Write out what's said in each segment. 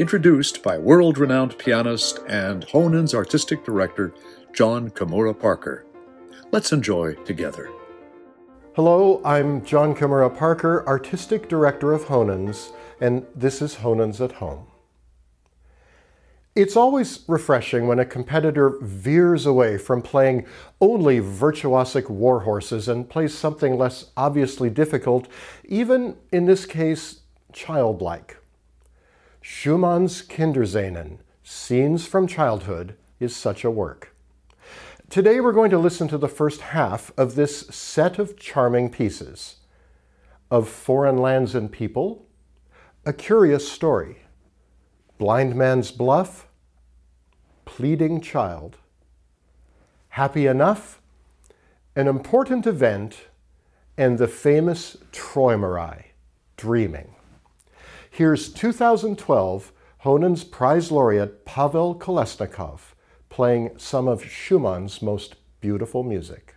introduced by world renowned pianist and Honens artistic director, Jon Kimura Parker. Let's enjoy together. Hello, I'm Jon Kimura Parker, artistic director of Honens, and this is Honens at Home. It's always refreshing when a competitor veers away from playing only virtuosic warhorses and plays something less obviously difficult, even in this case, childlike. Schumann's Kinderszenen, Scenes from Childhood, is such a work. Today we're going to listen to the first half of this set of charming pieces of Foreign Lands and People, A Curious Story, Blind Man's Bluff, Pleading Child, Happy Enough, An Important Event, and the famous Träumerei, Dreaming. Here's 2012 Honens Prize Laureate Pavel Kolesnikov playing some of Schumann's most beautiful music.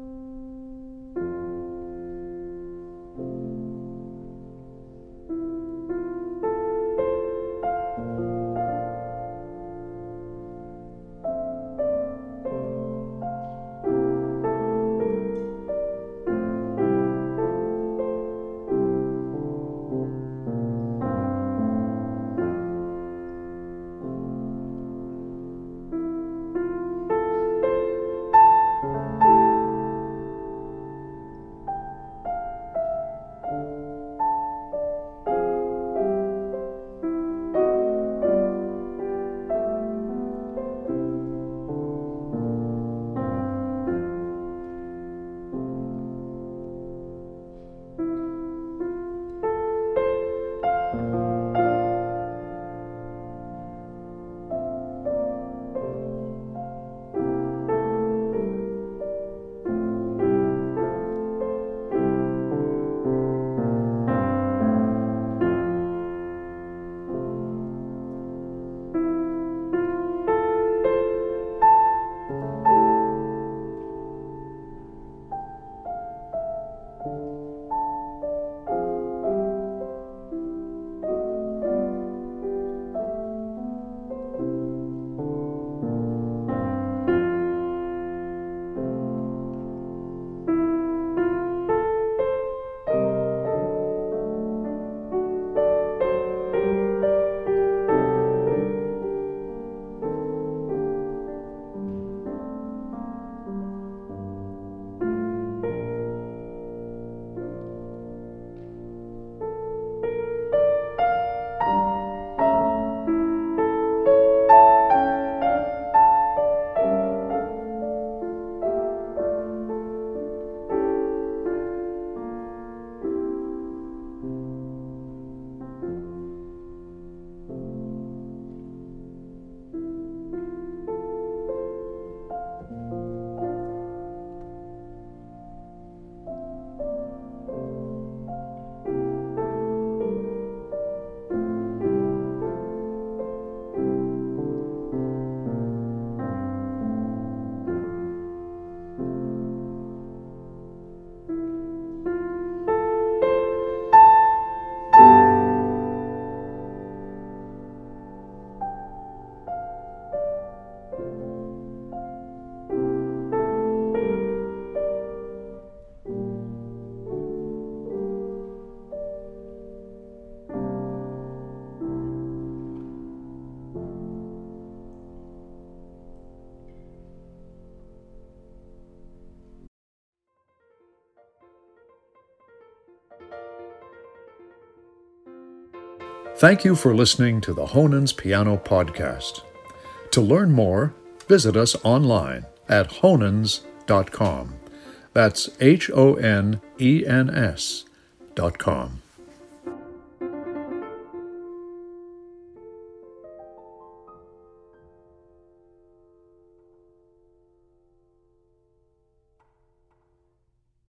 Thank you for listening to the Honens Piano Podcast. To learn more, visit us online at honens.com. That's H O N E N S dot com.